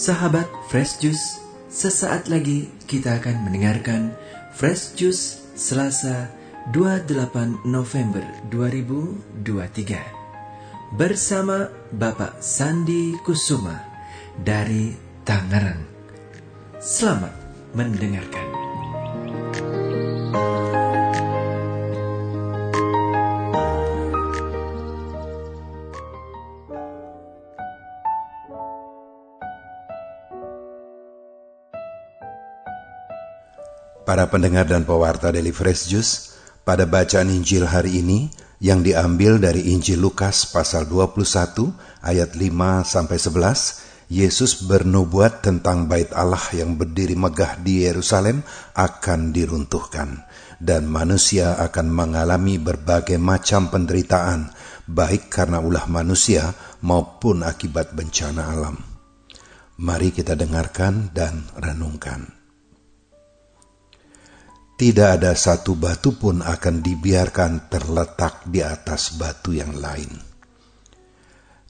Sahabat Fresh Juice, sesaat lagi kita akan mendengarkan Fresh Juice Selasa 28 November 2023 bersama Bapak Sandi Kusuma dari Tangerang. Selamat mendengarkan. Para pendengar dan pewarta Daily Fresh Juice, pada bacaan Injil hari ini yang diambil dari Injil Lukas pasal 21 ayat 5 sampai 11, Yesus bernubuat tentang bait Allah yang berdiri megah di Yerusalem akan diruntuhkan dan manusia akan mengalami berbagai macam penderitaan baik karena ulah manusia maupun akibat bencana alam. Mari kita dengarkan dan renungkan. Tidak ada satu batu pun akan dibiarkan terletak di atas batu yang lain.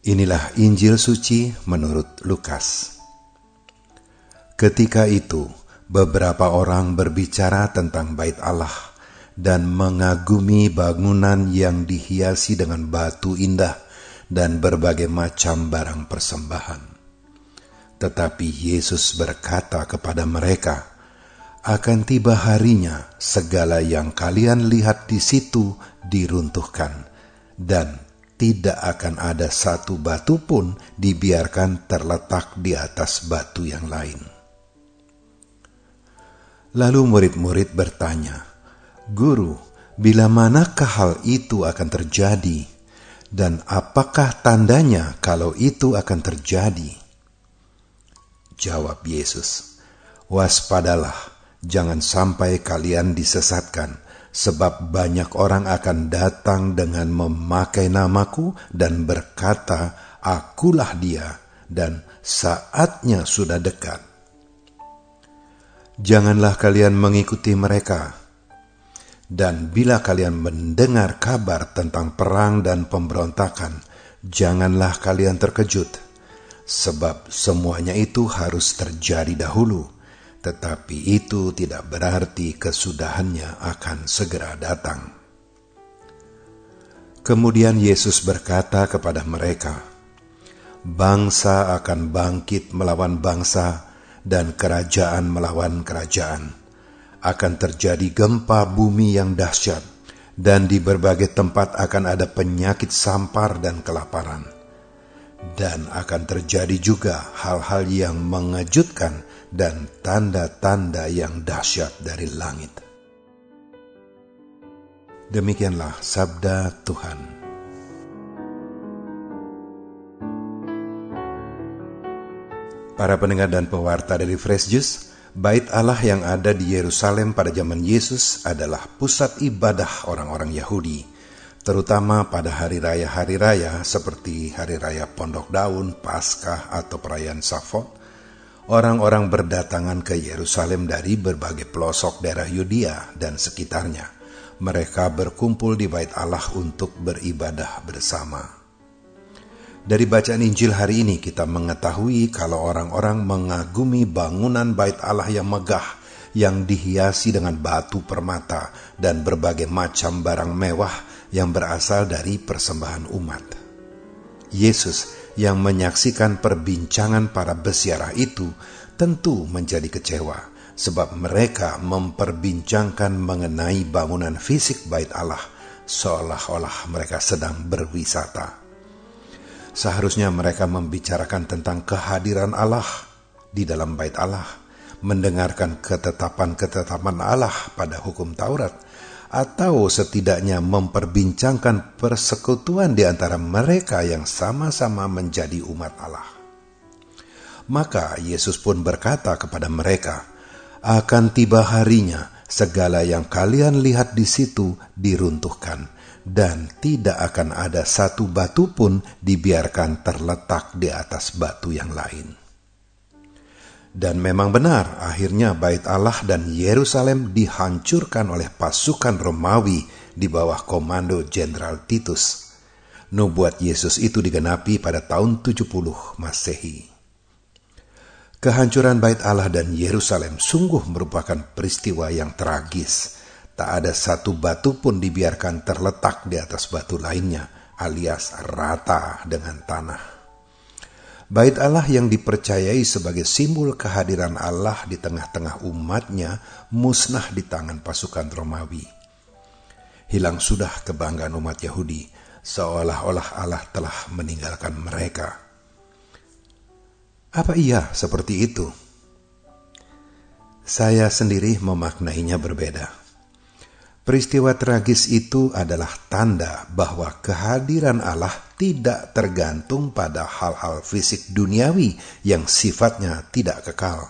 Inilah Injil suci menurut Lukas. Ketika itu, beberapa orang berbicara tentang Bait Allah dan mengagumi bangunan yang dihiasi dengan batu indah dan berbagai macam barang persembahan. Tetapi Yesus berkata kepada mereka, akan tiba harinya segala yang kalian lihat di situ diruntuhkan, dan tidak akan ada satu batu pun dibiarkan terletak di atas batu yang lain. Lalu murid-murid bertanya, "Guru, bila manakah hal itu akan terjadi, dan apakah tandanya kalau itu akan terjadi?" Jawab Yesus, "Waspadalah." Jangan sampai kalian disesatkan, sebab banyak orang akan datang dengan memakai namaku dan berkata, "Akulah Dia," dan saatnya sudah dekat. Janganlah kalian mengikuti mereka. Dan bila kalian mendengar kabar tentang perang dan pemberontakan, janganlah kalian terkejut, sebab semuanya itu harus terjadi dahulu tetapi itu tidak berarti kesudahannya akan segera datang. Kemudian Yesus berkata kepada mereka, "Bangsa akan bangkit melawan bangsa, dan kerajaan melawan kerajaan. Akan terjadi gempa bumi yang dahsyat, dan di berbagai tempat akan ada penyakit sampar dan kelaparan." dan akan terjadi juga hal-hal yang mengejutkan dan tanda-tanda yang dahsyat dari langit. Demikianlah sabda Tuhan. Para pendengar dan pewarta dari Fresh Juice, Bait Allah yang ada di Yerusalem pada zaman Yesus adalah pusat ibadah orang-orang Yahudi terutama pada hari raya-hari raya seperti hari raya Pondok Daun, Paskah, atau perayaan Safot, orang-orang berdatangan ke Yerusalem dari berbagai pelosok daerah Yudea dan sekitarnya. Mereka berkumpul di bait Allah untuk beribadah bersama. Dari bacaan Injil hari ini kita mengetahui kalau orang-orang mengagumi bangunan bait Allah yang megah yang dihiasi dengan batu permata dan berbagai macam barang mewah yang berasal dari persembahan umat. Yesus yang menyaksikan perbincangan para besiarah itu tentu menjadi kecewa sebab mereka memperbincangkan mengenai bangunan fisik bait Allah seolah-olah mereka sedang berwisata. Seharusnya mereka membicarakan tentang kehadiran Allah di dalam bait Allah, mendengarkan ketetapan-ketetapan Allah pada hukum Taurat, atau setidaknya memperbincangkan persekutuan di antara mereka yang sama-sama menjadi umat Allah. Maka Yesus pun berkata kepada mereka, "Akan tiba harinya segala yang kalian lihat di situ diruntuhkan, dan tidak akan ada satu batu pun dibiarkan terletak di atas batu yang lain." Dan memang benar, akhirnya Bait Allah dan Yerusalem dihancurkan oleh pasukan Romawi di bawah komando Jenderal Titus. Nubuat Yesus itu digenapi pada tahun 70 Masehi. Kehancuran bait Allah dan Yerusalem sungguh merupakan peristiwa yang tragis. Tak ada satu batu pun dibiarkan terletak di atas batu lainnya, alias rata dengan tanah. Bait Allah yang dipercayai sebagai simbol kehadiran Allah di tengah-tengah umatnya musnah di tangan pasukan Romawi. Hilang sudah kebanggaan umat Yahudi, seolah-olah Allah telah meninggalkan mereka. Apa iya seperti itu? Saya sendiri memaknainya berbeda. Peristiwa tragis itu adalah tanda bahwa kehadiran Allah tidak tergantung pada hal-hal fisik duniawi yang sifatnya tidak kekal.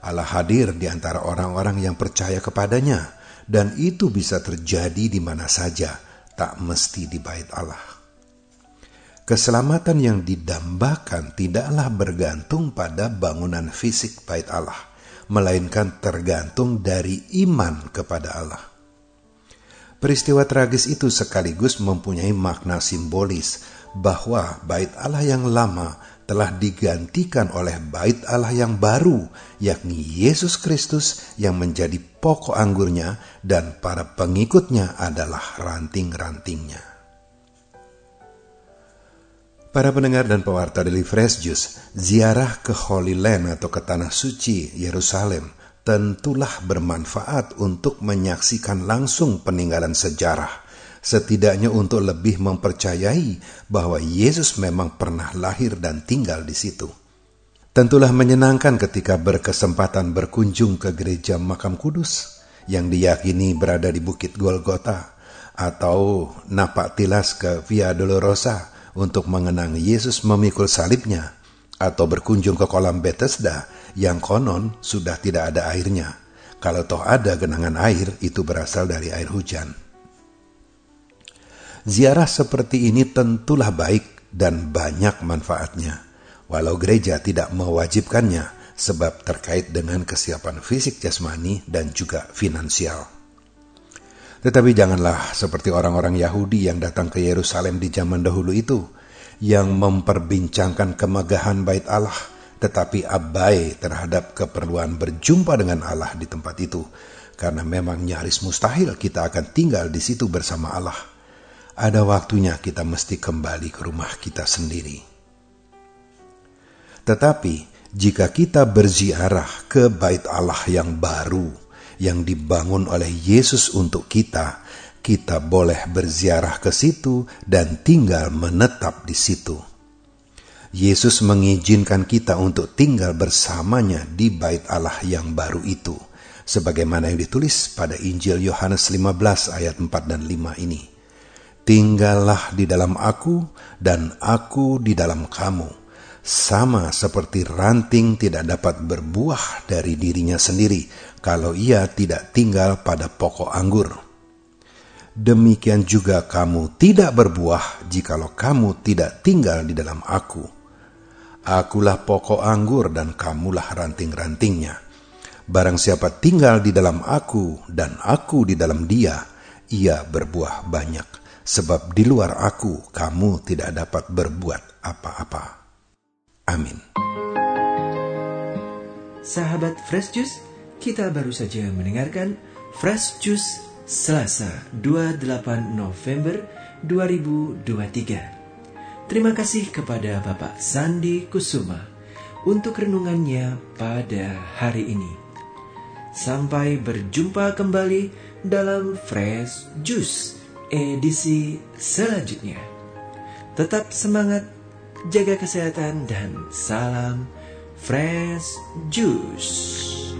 Allah hadir di antara orang-orang yang percaya kepadanya, dan itu bisa terjadi di mana saja, tak mesti di bait Allah. Keselamatan yang didambakan tidaklah bergantung pada bangunan fisik bait Allah, melainkan tergantung dari iman kepada Allah. Peristiwa tragis itu sekaligus mempunyai makna simbolis bahwa bait Allah yang lama telah digantikan oleh bait Allah yang baru, yakni Yesus Kristus yang menjadi pokok anggurnya dan para pengikutnya adalah ranting-rantingnya. Para pendengar dan pewarta dari Fresh Juice, ziarah ke Holy Land atau ke Tanah Suci Yerusalem tentulah bermanfaat untuk menyaksikan langsung peninggalan sejarah, setidaknya untuk lebih mempercayai bahwa Yesus memang pernah lahir dan tinggal di situ. Tentulah menyenangkan ketika berkesempatan berkunjung ke gereja Makam Kudus yang diyakini berada di Bukit Golgota atau napak tilas ke Via Dolorosa untuk mengenang Yesus memikul salibnya atau berkunjung ke kolam Bethesda yang konon sudah tidak ada airnya. Kalau toh ada genangan air, itu berasal dari air hujan. Ziarah seperti ini tentulah baik dan banyak manfaatnya, walau gereja tidak mewajibkannya sebab terkait dengan kesiapan fisik jasmani dan juga finansial. Tetapi janganlah seperti orang-orang Yahudi yang datang ke Yerusalem di zaman dahulu itu, yang memperbincangkan kemegahan bait Allah, tetapi abai terhadap keperluan berjumpa dengan Allah di tempat itu, karena memang nyaris mustahil kita akan tinggal di situ bersama Allah. Ada waktunya kita mesti kembali ke rumah kita sendiri. Tetapi jika kita berziarah ke bait Allah yang baru, yang dibangun oleh Yesus untuk kita, kita boleh berziarah ke situ dan tinggal menetap di situ. Yesus mengizinkan kita untuk tinggal bersamanya di bait Allah yang baru itu, sebagaimana yang ditulis pada Injil Yohanes 15 ayat 4 dan 5 ini. Tinggallah di dalam aku dan aku di dalam kamu, sama seperti ranting tidak dapat berbuah dari dirinya sendiri kalau ia tidak tinggal pada pokok anggur. Demikian juga kamu tidak berbuah jikalau kamu tidak tinggal di dalam aku. Akulah pokok anggur dan kamulah ranting-rantingnya. Barang siapa tinggal di dalam aku dan aku di dalam dia, ia berbuah banyak. Sebab di luar aku kamu tidak dapat berbuat apa-apa. Amin. Sahabat Fresh Juice, kita baru saja mendengarkan Fresh Juice Selasa 28 November 2023. Terima kasih kepada Bapak Sandi Kusuma untuk renungannya pada hari ini. Sampai berjumpa kembali dalam Fresh Juice edisi selanjutnya. Tetap semangat, jaga kesehatan, dan salam Fresh Juice.